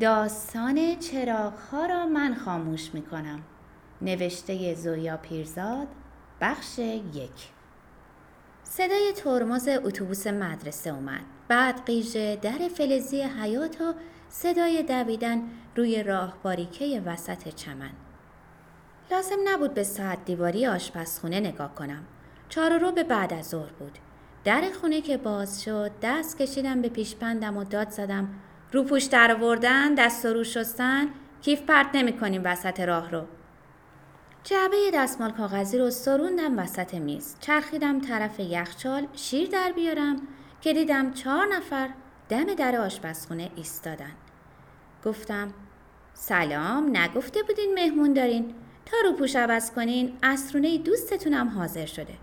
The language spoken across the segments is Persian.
داستان چراغ را من خاموش می کنم نوشته زویا پیرزاد بخش یک. صدای ترمز اتوبوس مدرسه اومد. بعد قیژه در فلزی حیات و صدای دویدن روی راه باریکه وسط چمن. لازم نبود به ساعت دیواری آشپزخونه نگاه کنم. چهار رو به بعد از ظهر بود. در خونه که باز شد دست کشیدم به پیشپندم و داد زدم. رو پوش در آوردن دست و رو شستن کیف پرت نمی کنیم وسط راه رو. جعبه دستمال کاغذی رو سروندم وسط میز. چرخیدم طرف یخچال شیر در بیارم که دیدم چهار نفر دم در آشپزخونه ایستادن. گفتم سلام نگفته بودین مهمون دارین. تا رو پوش عوض کنین اسرونه دوستتونم حاضر شده.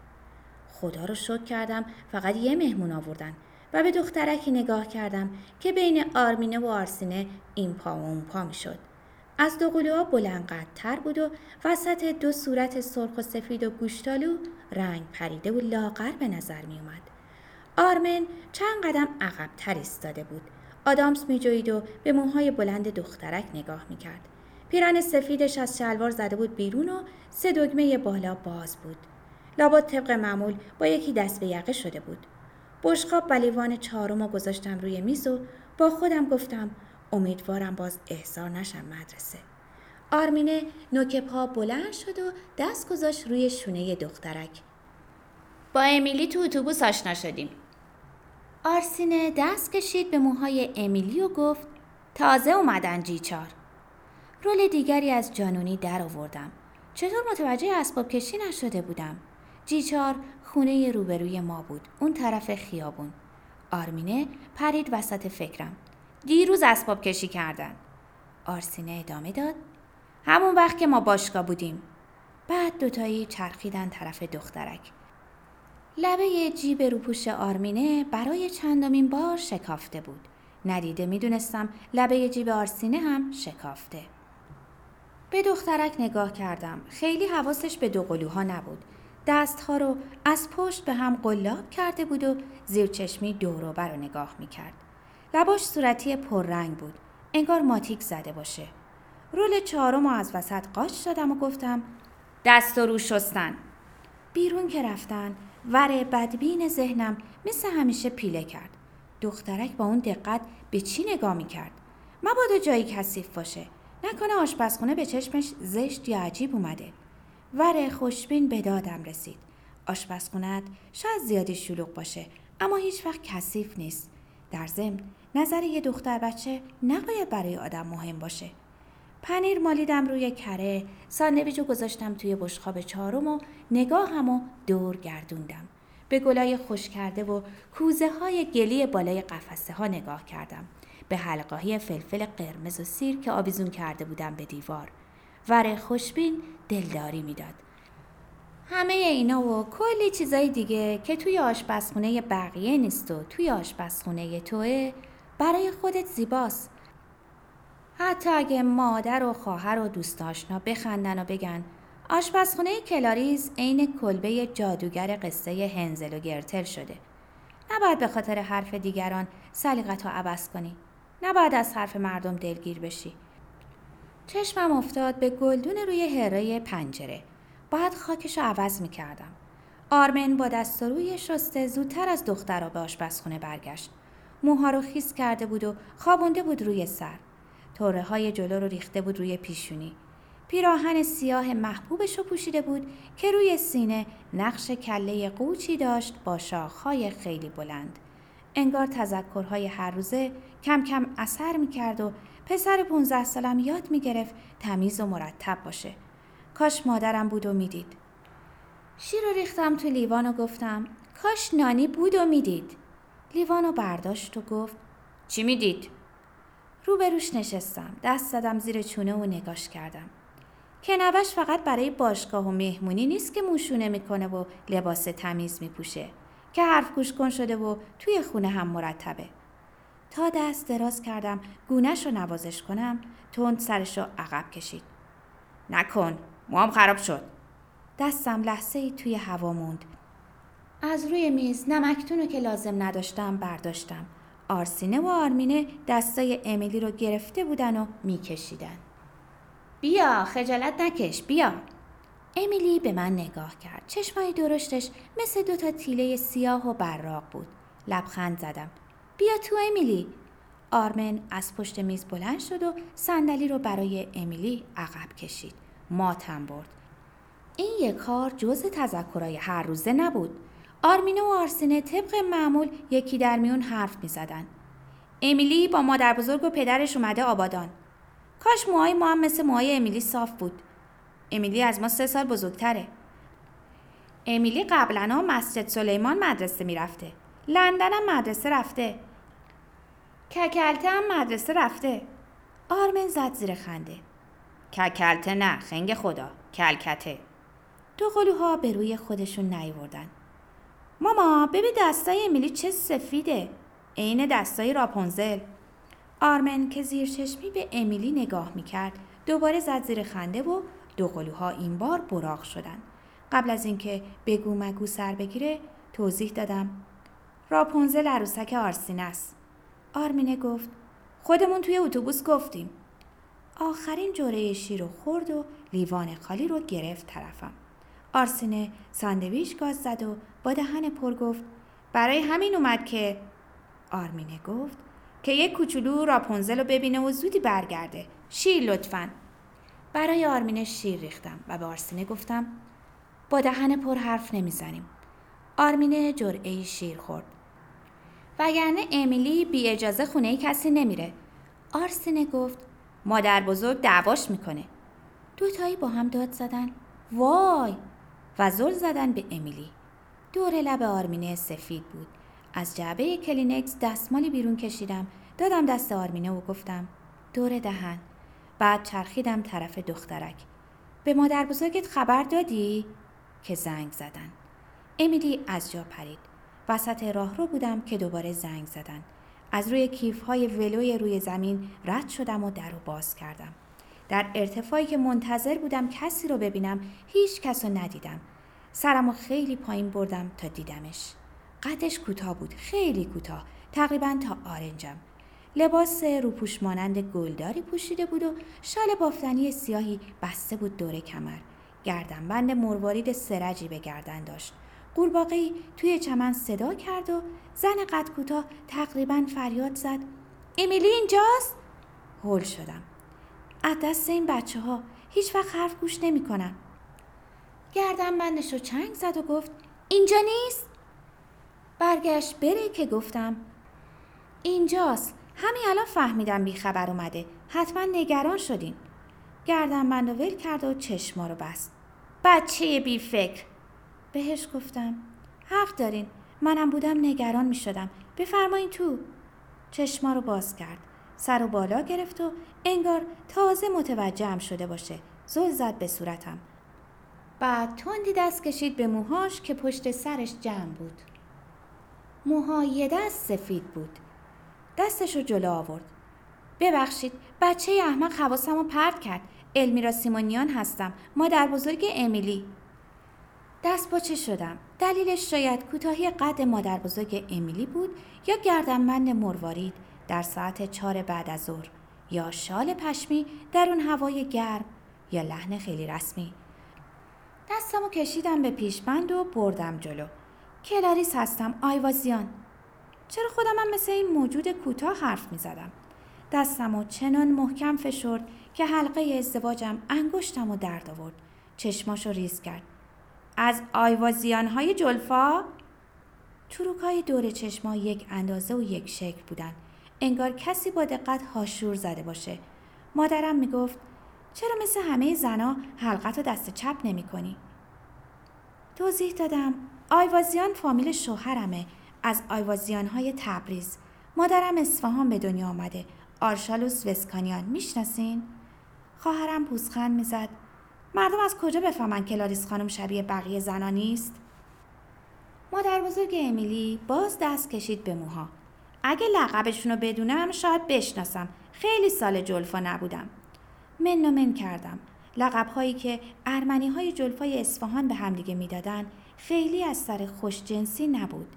خدا رو شکر کردم فقط یه مهمون آوردن. و به دخترکی نگاه کردم که بین آرمینه و آرسینه این پا و اون پا می شد. از دو قلوها بلندقدرتر بود و وسط دو صورت سرخ و سفید و گوشتالو رنگ پریده و لاغر به نظر می اومد. آرمن چند قدم عقبتر ایستاده بود. آدامس می جوید و به موهای بلند دخترک نگاه می کرد. پیرن سفیدش از شلوار زده بود بیرون و سه دگمه بالا باز بود. لابد طبق معمول با یکی دست به یقه شده بود. بشقاب و لیوان چهارم گذاشتم روی میز و با خودم گفتم امیدوارم باز احضار نشم مدرسه. آرمینه نوک پا بلند شد و دست گذاشت روی شونه دخترک. با امیلی تو اتوبوس آشنا شدیم. آرسینه دست کشید به موهای امیلی و گفت تازه اومدن جیچار. رول دیگری از جانونی در آوردم. چطور متوجه اسباب کشی نشده بودم؟ جیچار خونه روبروی ما بود. اون طرف خیابون. آرمینه پرید وسط فکرم. دیروز اسباب کشی کردن. آرسینه ادامه داد. همون وقت که ما باشگاه بودیم. بعد دوتایی چرخیدن طرف دخترک. لبه جیب روپوش آرمینه برای چندمین بار شکافته بود. ندیده می‌دونستم لبه جیب آرسینه هم شکافته. به دخترک نگاه کردم. خیلی حواسش به دو قلوها نبود. دستها رو از پشت به هم قلاب کرده بود و زیر چشمی دوروبر رو نگاه می‌کرد. لباش صورتی پررنگ بود. انگار ماتیک زده باشه. رول چهارم از وسط قاش دادم و گفتم دست و رو شستن. بیرون که رفتن ور بدبین ذهنم مثل همیشه پیله کرد. دخترک با اون دقت به چی نگاه می‌کرد؟ مبادا جایی کثیف باشه. نکنه آشپزخونه به چشمش زشت یا عجیب اومده. ور خوشبین به دادم رسید. آشپزخونت شاید زیادی شلوغ باشه اما هیچ وقت کثیف نیست. در ضمن نظر یه دختر بچه نباید برای آدم مهم باشه. پنیر مالیدم روی کره، ساندویچ گذاشتم توی بشخاب چهارم و نگاه و دور گردوندم. به گلای خوش کرده و کوزه های گلی بالای قفسه ها نگاه کردم. به حلقاهی فلفل قرمز و سیر که آویزون کرده بودم به دیوار. ور خوشبین دلداری می‌داد. همه اینا و کلی چیزای دیگه که توی آشپزخونه بقیه نیست و توی آشپزخونه توه برای خودت زیباست. حتی اگه مادر و خواهر و دوست آشنا بخندن و بگن آشپزخونه کلاریز عین کلبه جادوگر قصه هنزل و گرتل شده. نباید به خاطر حرف دیگران سلیقت عوض کنی. نباید از حرف مردم دلگیر بشی. چشمم افتاد به گلدون روی هره پنجره. باید خاکش رو عوض می کردم. آرمن با دست روی شسته زودتر از دخترها به آشپزخونه برگشت. موها رو خیس کرده بود و خوابونده بود روی سر. توره های جلو رو ریخته بود روی پیشونی. پیراهن سیاه محبوبش رو پوشیده بود که روی سینه نقش کله قوچی داشت با شاخهای خیلی بلند. انگار تذکرهای هر روزه کم کم اثر می‌کرد و پسر 15 سالم یاد می‌گرفت تمیز و مرتب باشه. کاش مادرم بود و می‌دید. شیر رو ریختم تو لیوان و گفتم کاش نانی بود و می‌دید. لیوان رو برداشت و گفت چی می‌دید؟ روبروش نشستم. دست زدم زیر چونه و نگاش کردم. کنوش فقط برای باشگاه و مهمونی نیست که موشونه می‌کنه و لباس تمیز میپوشه که حرف گوش کن شده و توی خونه هم مرتبه. تا دست دراز کردم گونش رو نوازش کنم تند سرش رو عقب کشید. نکن موام خراب شد. دستم لحظه ای توی هوا موند. از روی میز نمکتون رو که لازم نداشتم برداشتم. آرسینه و آرمینه دستای امیلی رو گرفته بودن و میکشیدن. بیا خجالت نکش بیا. امیلی به من نگاه کرد. چشمای درشتش مثل دوتا تیله سیاه و براق بود. لبخند زدم. بیا تو امیلی. آرمن از پشت میز بلند شد و صندلی رو برای امیلی عقب کشید. ماتم برد. این یک کار جز تذکرهای هر روزه نبود. آرمینه و آرسینه طبق معمول یکی در میون حرف می زدن. امیلی با مادر بزرگ و پدرش اومده آبادان. کاش موهای ما هم مثل موهای امیلی صاف بود. امیلی از ما سه سال بزرگتره. امیلی قبلا مسجد سلیمان مدرسه می‌رفته. لندن هم مدرسه رفته. ککلته هم مدرسه رفته. آرمن زد زیر خنده. ککلته نه خنگ خدا. کلکته. دو قلوها به روی خودشون نیوردن. ماما ببین دستای امیلی چه سفیده. عین دستای راپونزل. آرمن که زیر چشمی به امیلی نگاه می‌کرد دوباره زد زیر خنده و دو قلوها این بار براق شدن. قبل از اینکه بگو مگو سر بگیره توضیح دادم راپونزل عروسک آرسین است. آرمینه گفت خودمون توی اتوبوس گفتیم. آخرین جوره شیر رو خورد و لیوان خالی رو گرفت طرفم. آرسینه ساندویچ گاز زد و با دهن پر گفت برای همین اومد که آرمینه گفت که یک کوچولو راپونزل رو ببینه و زودی برگرده شیر لطفا برای آرمینه شیر ریختم و به آرسینه گفتم با دهن پر حرف نمی‌زنیم آرمینه جرعه شیر خورد وگرنه امیلی بی اجازه خونه کسی نمیره. آرسینه گفت مادر بزرگ دعواش می‌کنه. دوتایی با هم داد زدن. وای! و زل زدن به امیلی. دور لب آرمینه سفید بود. از جعبه کلینکس دستمالی بیرون کشیدم. دادم دست آرمینه و گفتم دور دهن. بعد چرخیدم طرف دخترک. به مادر بزرگت خبر دادی؟ که زنگ زدن. امیلی از جا پرید. وسط راه رو بودم که دوباره زنگ زدن. از روی کیف های ولوی روی زمین رد شدم و در رو باز کردم. در ارتفاعی که منتظر بودم کسی رو ببینم هیچ کس رو ندیدم. سرم خیلی پایین بردم تا دیدمش. قدش کوتاه بود خیلی کوتاه تقریبا تا آرنجم. لباس روپوش مانند گلداری پوشیده بود و شال بافتنی سیاهی بسته بود دور کمر. بند مروارید سرجی به گردن داشت. قورباغهای توی چمن صدا کرد و زن قد کوتاه تقریبا فریاد زد. امیلی اینجاست؟ هول شدم. از دست این بچه ها هیچ وقت حرف گوش نمی کنم. گردن بندش رو چنگ زد و گفت اینجا نیست؟ برگشت بره که گفتم اینجاست. همین الان فهمیدم بی خبر اومده. حتما نگران شدین. گردن بند و ول کرد و چشما رو بست. بچه بی فکر. بهش گفتم حق دارین منم بودم نگران می شدم بفرمایین تو. چشما رو باز کرد سر و بالا گرفت و انگار تازه متوجهم شده باشه زل زد به صورتم. بعد تندی دست کشید به موهاش که پشت سرش جمع بود. موها یه دست سفید بود. دستش رو جلو آورد. ببخشید بچه احمق حواسم رو پرد کرد. المیرا سیمونیان هستم. مادر بزرگ امیلی. دست باچه شدم دلیلش شاید کوتاهی قد مادر بزرگ امیلی بود یا گردنبند مروارید در ساعت چهار بعد از ظهر یا شال پشمی در اون هوای گرم یا لحن خیلی رسمی دستمو کشیدم به پیشبند و بردم جلو کلاریس هستم آیوازیان چرا خودم هم مثل این موجود کوتاه حرف می زدم؟ دستم و چنان محکم فشرد که حلقه ازدواجم انگشتم و درد آورد. چشماشو ریز کرد. از آیوازیان های جلفا؟ چروک های دور چشما یک اندازه و یک شکل بودن. انگار کسی با دقت هاشور زده باشه. مادرم می‌گفت چرا مثل همه زنا حلقه‌تو دست چپ نمی کنی؟ توضیح دادم آیوازیان فامیل شوهرمه از آیوازیان های تبریز مادرم اصفهان به دنیا آمده آرشالوس وسکانیان می‌شناسین خواهرم پوزخند می‌زد مردم از کجا بفهمن کلاریس خانم شبیه بقیه زنا نیست؟ مادر بزرگ امیلی باز دست کشید به موها. اگه لقبشون رو بدونم شاید بشناسم. خیلی سال جلفا نبودم. من و من کردم. لقب هایی که ارمنی های جلفای اصفهان به همدیگه می‌دادن خیلی از سر خوش جنسی نبود.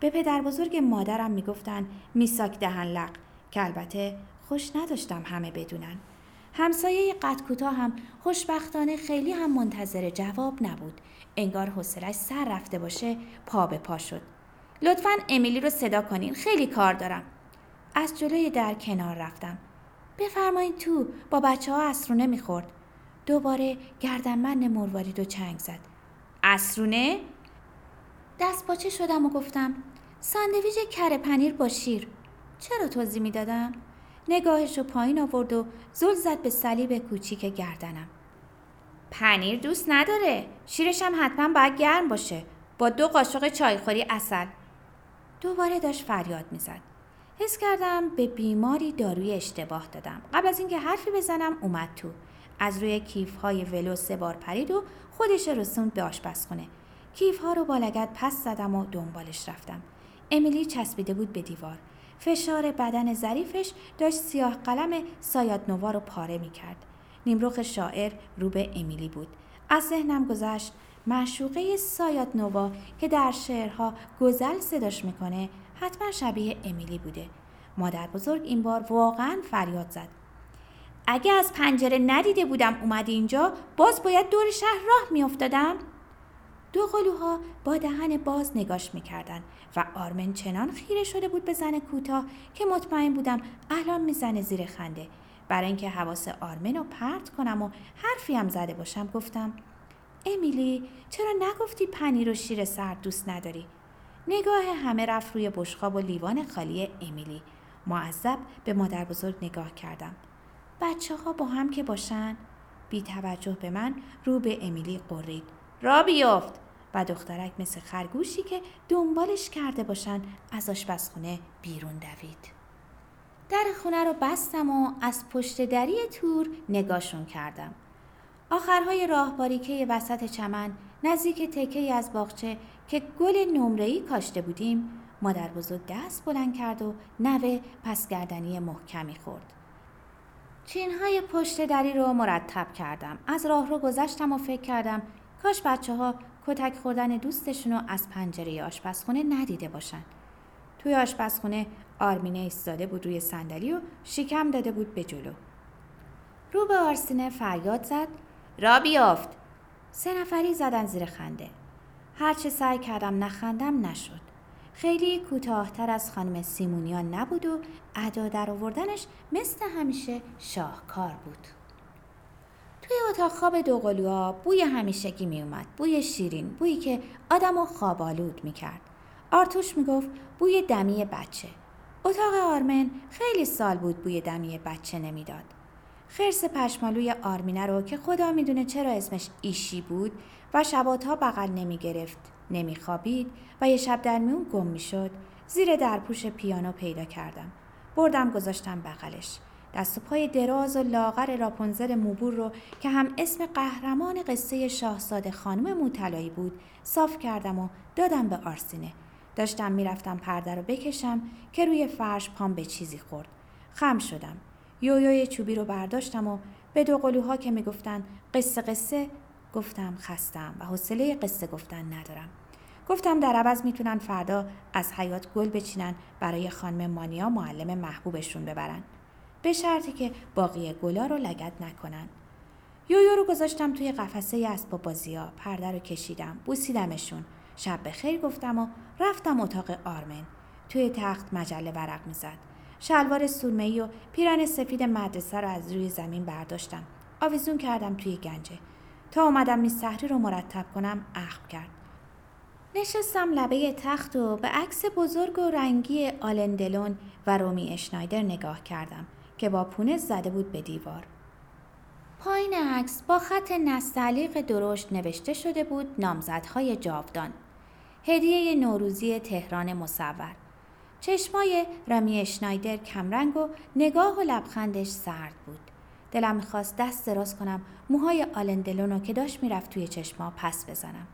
به پدر بزرگ مادرم می‌گفتن میساک دهن لق. که البته خوش نداشتم همه بدونن. همسایه قد کوتاه هم خوشبختانه خیلی هم منتظر جواب نبود. انگار حوصلش سر رفته باشه پا به پا شد. لطفا امیلی رو صدا کنین خیلی کار دارم. از جلوی در کنار رفتم. بفرمایید تو با بچه ها اسرونه می‌خورد. دوباره گردنبند مروارید و چنگ زد. اسرونه؟ دست باچه شدم و گفتم ساندویچ کره پنیر با شیر. چرا توضیح می‌دادم؟ نگاهش رو پایین آورد و زل زد به صلیب کوچیک گردنم. پنیر دوست نداره. شیرش هم حتما باید گرم باشه. با دو قاشق چایخوری اصل. دوباره داشت فریاد می‌زد. حس کردم به بیماری داروی اشتباه دادم. قبل از اینکه حرفی بزنم اومد تو. از روی کیف های ولو سه بار پرید و خودش رسوند به آشپزخونه. کیف ها رو با لگت پس زدم و دنبالش رفتم. امیلی چسبیده بود به دیوار. فشار بدن ظریفش داشت سیاه قلم سایات نووا رو پاره می کرد. نیمروخ شاعر رو به امیلی بود. از ذهنم گذشت معشوقه سایات نووا که در شعرها گزل صداش می‌کنه حتما شبیه امیلی بوده. مادر بزرگ این بار واقعا فریاد زد. اگه از پنجره ندیده بودم اومدی اینجا باز باید دور شهر راه میافتادم دو قلوها با دهن باز نگاش می‌کردن و آرمن چنان خیره شده بود به زن کوتاه که مطمئن بودم الان می‌زنه زیر خنده. برای اینکه حواس آرمن رو پرت کنم و حرفی هم زده باشم گفتم امیلی چرا نگفتی پنیر و شیر سرد دوست نداری؟ نگاه همه رفت روی بشخاب و لیوان خالی امیلی. معذب به مادر بزرگ نگاه کردم. بچه ها با هم که باشن؟ بی توجه به من رو به امیلی قرید. را بیافت و دخترک مثل خرگوشی که دنبالش کرده باشن از آشپزخونه بیرون دوید. در خونه رو بستم و از پشت دری تور نگاشون کردم. آخرهای راهباریکه وسط چمن نزدیک تکه از باغچه که گل نمره‌ای کاشته بودیم مادر بزرگ دست بلند کرد و نوه پسگردنی محکمی خورد. چینهای پشت دری رو مرتب کردم. از راه رو گذشتم و فکر کردم کاش بچه ها کتک خوردن دوستشون رو از پنجره آشپزخونه ندیده باشن. توی آشپزخونه آرمینه ایستاده بود روی صندلی و شکم داده بود به جلو. رو به آرسینه فریاد زد را بیافت. سه نفری زدن زیر خنده. هرچه سعی کردم نخندم نشد. خیلی کوتاهتر از خانم سیمونیان نبود و ادا در آوردنش مثل همیشه شاهکار بود. توی اتاق خواب دوقلوها بوی همیشگی می اومد. بوی شیرین. بویی که آدم و خوابالود می کرد. آرتوش می گفت بوی دمی بچه. اتاق آرمن خیلی سال بود بوی دمی بچه نمی‌داد. خرس پشمالوی آرمینه رو که خدا می‌دونه چرا اسمش ایشی بود و شباتها بغل نمی گرفت نمی خوابید و یه شب در میون گم می شد زیر درپوش پیانو پیدا کردم. بردم گذاشتم بغلش. دست و پای دراز و لاغر راپونزل موبور رو که هم اسم قهرمان قصه شاهزاده خانم موتلایی بود صاف کردم و دادم به آرسینه. داشتم می‌رفتم پرده رو بکشم که روی فرش پام به چیزی خورد. خم شدم. یویوی چوبی رو برداشتم و به دو قلوها که می‌گفتن قصه قصه گفتم خستم و حوصله قصه گفتن ندارم. گفتم در عوض می‌تونن فردا از حیات گل بچینن برای خانم مانیا معلم محبوبشون ببرن. به شرطی که باقی گلا رو لگت نکنن. یویو رو گذاشتم توی قفسه اسباب بازیا پرده رو کشیدم بوسیدمشون. شب به خیر گفتم و رفتم اتاق آرمن. توی تخت مجله ورق می‌زد. شلوار سرمه‌ای و پیرن سفید مدرسه رو از روی زمین برداشتم. آویزون کردم توی گنجه. تا اومدم میز رو مرتب کنم اخم کرد. نشستم لبه تخت و به عکس بزرگ و رنگی آلندلون و رومی اشنایدر نگاه کردم. که با پونه زده بود به دیوار. پایین عکس با خط نستعلیق درشت نوشته شده بود نامزدهای جاودان. هدیه نوروزی تهران مصور. چشمای رامی اشنایدر کمرنگ و نگاه و لبخندش سرد بود. دلم می‌خواست دست دراز کنم موهای آلندلونو که داشت می‌رفت توی چشما پس بزنم.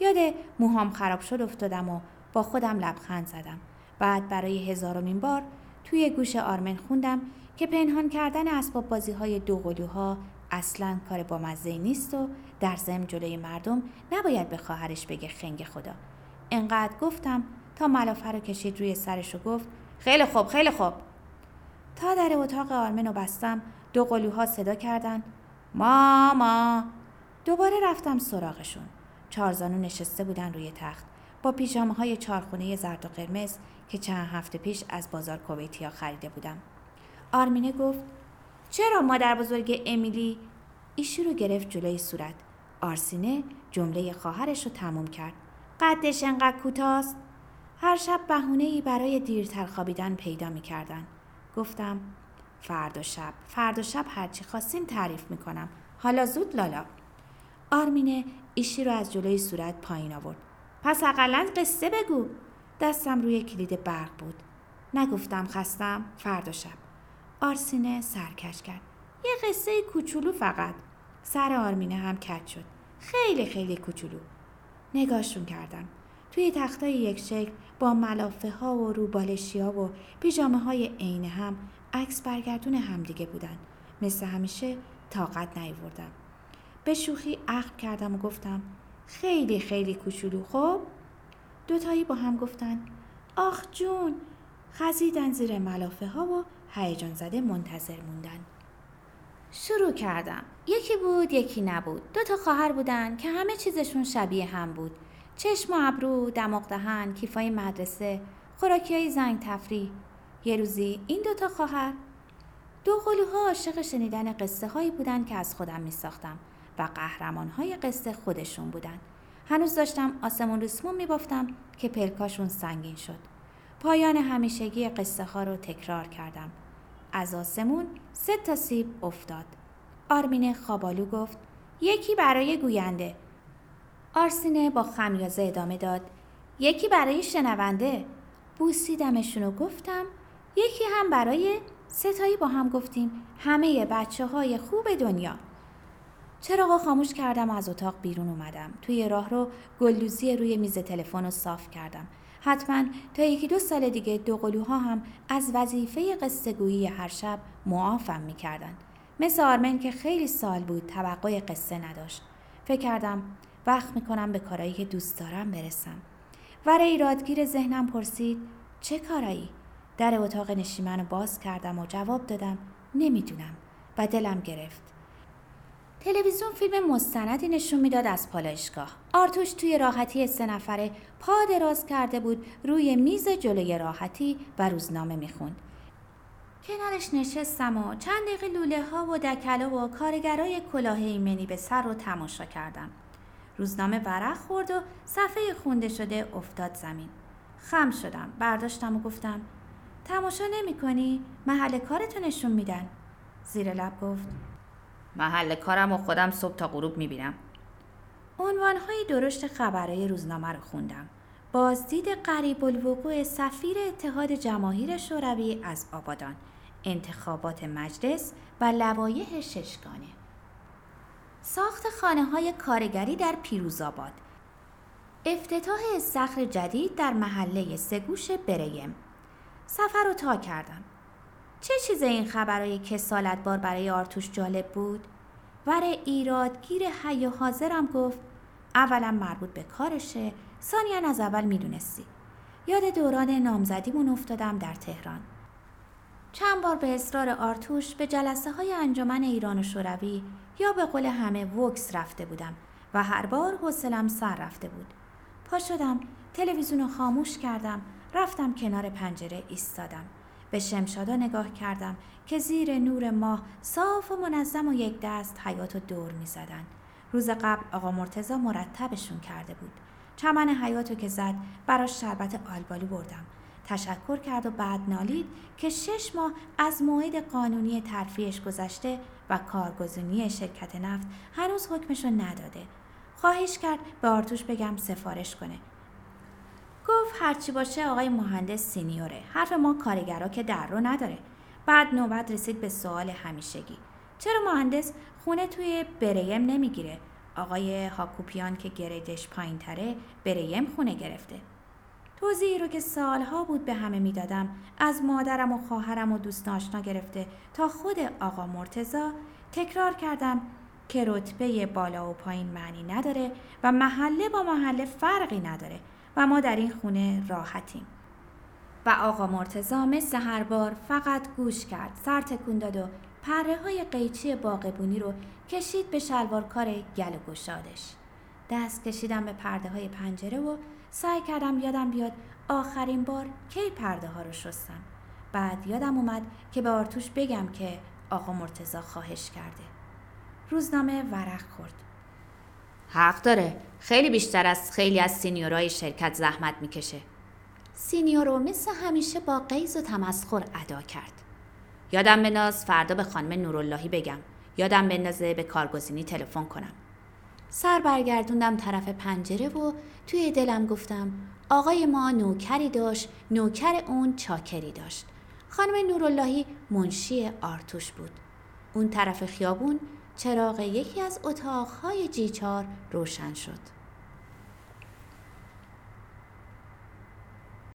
یاد موهام خراب شد افتادم و با خودم لبخند زدم. بعد برای هزارمین بار توی گوش آرمن خوندم که پنهان کردن اسباب بازی های دوقلوها اصلا کار با مزه نیست و در ضمن جلوی مردم نباید به خواهرش بگه خنگ خدا. انقدر گفتم تا ملافه رو کشید روی سرش و گفت خیلی خوب خیلی خوب. تا در اتاق آرمن رو بستم دو قلوها صدا کردن ماما. دوباره رفتم سراغشون. چارزانو نشسته بودن روی تخت با پیژامه های چارخونه زرد و قرمز که چند هفته پیش از بازار کویتیا خریده بودم. آرمینه گفت چرا مادر بزرگ امیلی ایشو رو گرفت جلوی صورت؟ آرسینه جمله خواهرش رو تموم کرد. قدش انقدر کوتاست؟ هر شب بهونه ای برای دیرتر خوابیدن پیدا می‌کردن. گفتم فردا شب فردا شب هرچی خواستین تعریف می‌کنم. حالا زود لالا. آرمینه ایشی رو از جلوی صورت پایین آورد. پس اقلا قصه بگو. دستم روی کلید برق بود. نگفتم خستم فردا شب. آرسینه سرکش کرد. یه قصه کوچولو فقط. سر آرمینه هم کج شد. خیلی خیلی کوچولو. نگاهشون کردم. توی تختای یک شکل با ملافه ها و روبالشی ها و پیجامه های عین هم عکس برگردون همدیگه بودن. مثل همیشه طاقت نیوردم به شوخی عقب کردم و گفتم خیلی خیلی کوچولو خب؟ دوتایی با هم گفتن آخ جون خزیدن زیر ملافه ها و هیجان زده منتظر موندن. شروع کردم. یکی بود یکی نبود. دو تا خواهر بودن که همه چیزشون شبیه هم بود. چشم و ابرو دماغ دهن کیفای مدرسه خوراکی های زنگ تفریح. یه روزی این دوتا خواهر دو قلوها عاشق شنیدن قصه هایی بودن که از خودم می ساختم و قهرمان های قصه خودشون بودن. هنوز داشتم آسمون ریسمون می بافتم که پلکاشون سنگین شد. پایان همیشگی قصه ها رو تکرار کردم. از آسمون سه تا سیب افتاد. آرمین خوابالو گفت یکی برای گوینده. آرسینه با خمیازه ادامه داد یکی برای شنونده. بوسیدمشون و گفتم یکی هم برای ستایی با هم گفتیم همه بچه های خوب دنیا. چراغا خاموش کردم از اتاق بیرون اومدم. توی راه رو گلدوزی روی میز تلفن رو صاف کردم. حتما تا یکی دو سال دیگه دو قلوها هم از وظیفه قصه گویی هر شب معافم می‌کردن مثل آرمن که خیلی سال بود توقع قصه نداشت. فکر کردم وقت می‌کنم به کارایی که دوست دارم برسم. ور ایرادگیر ذهنم پرسید چه کارایی؟ در اتاق نشیمن باز کردم و جواب دادم نمی‌دونم و دلم گرفت. تلویزیون فیلم مستندی نشون می‌داد از پالایشگاه. آرتوش توی راحتی سه نفره پا دراز کرده بود روی میز جلوی راحتی و روزنامه می‌خوند. کنارش نشستم و چند دقیقه لوله ها و دکله و کارگرای کلاه ایمنی به سر رو تماشا کردم. روزنامه ورق خورد و صفحه خونده شده افتاد زمین. خم شدم برداشتم و گفتم تماشا نمی کنی؟ محل کارتو نشون میدن. زیر لب گفت محل کارم و خودم صبح تا غروب می‌بینم. عنوانهای درشت خبرهای روزنامه رو خوندم. بازدید قریب الوقوع سفیر اتحاد جماهیر شوروی از آبادان انتخابات مجلس و لوایح ششگانه. ساخت خانه های کارگری در پیروزآباد. افتتاح استخر جدید در محله سگوش بریم. سفر رو تا کردم. چه چیز این خبرهای کسالت بار برای آرتوش جالب بود؟ ور ایرادگیر حی و حاضرم گفت اولا مربوط به کارشه ثانیا از اول می‌دونستی. یاد دوران نامزدیمون افتادم در تهران. چند بار به اصرار آرتوش به جلسه های انجمن ایران و شوروی یا به قول همه وکس رفته بودم و هر بار حوصلم سر رفته بود. پا شدم تلویزیون رو خاموش کردم رفتم کنار پنجره ایستادم. به شمشادا نگاه کردم که زیر نور ماه صاف و منظم و یک دست حیات و دور می زدن. روز قبل آقا مرتزا مرتبشون کرده بود. چمن حیاتو که زد براش شربت آلبالو بردم. تشکر کرد و بعد نالید که شش ماه از موعد قانونی ترفیعش گذشته و کارگزینی شرکت نفت هنوز حکمشو نداده. خواهش کرد به آرتوش بگم سفارش کنه گفت هرچی باشه آقای مهندس سینیوره. حرف ما کارگرا که در رو نداره. بعد نوبت رسید به سوال همیشگی. چرا مهندس خونه توی بریم نمی‌گیره؟ آقای هاکوپیان که گریدش پایین تره بریم خونه گرفته. توضیحی رو که سالها بود به همه می‌دادم از مادرم و خواهرم و دوست آشنا گرفته تا خود آقا مرتزا تکرار کردم که رتبه بالا و پایین معنی نداره و محله با محله فرقی نداره. و ما در این خونه راحتیم. و آقا مرتزا مثل هر بار فقط گوش کرد سر تکون داد و پره های قیچی باغبونی رو کشید به شلوار کار گل و گشادش. دست کشیدم به پرده های پنجره و سعی کردم یادم بیاد آخرین بار کی پرده ها رو شستم. بعد یادم اومد که به آرتوش بگم که آقا مرتزا خواهش کرده. روزنامه ورق خورد. حق داره. خیلی بیشتر از خیلی از سینیورای شرکت زحمت می‌کشه. سینیورو مثل همیشه با قیز و تمسخر ادا کرد. یادم بنداز فردا به خانم نوراللهی بگم. یادم بندازه به کارگزینی تلفن کنم. سر برگردوندم طرف پنجره و توی دلم گفتم آقای ما نوکری داشت نوکر اون چاکری داشت. خانم نوراللهی منشی آرتوش بود. اون طرف خیابون چراغ یکی از اتاقهای جیچار روشن شد.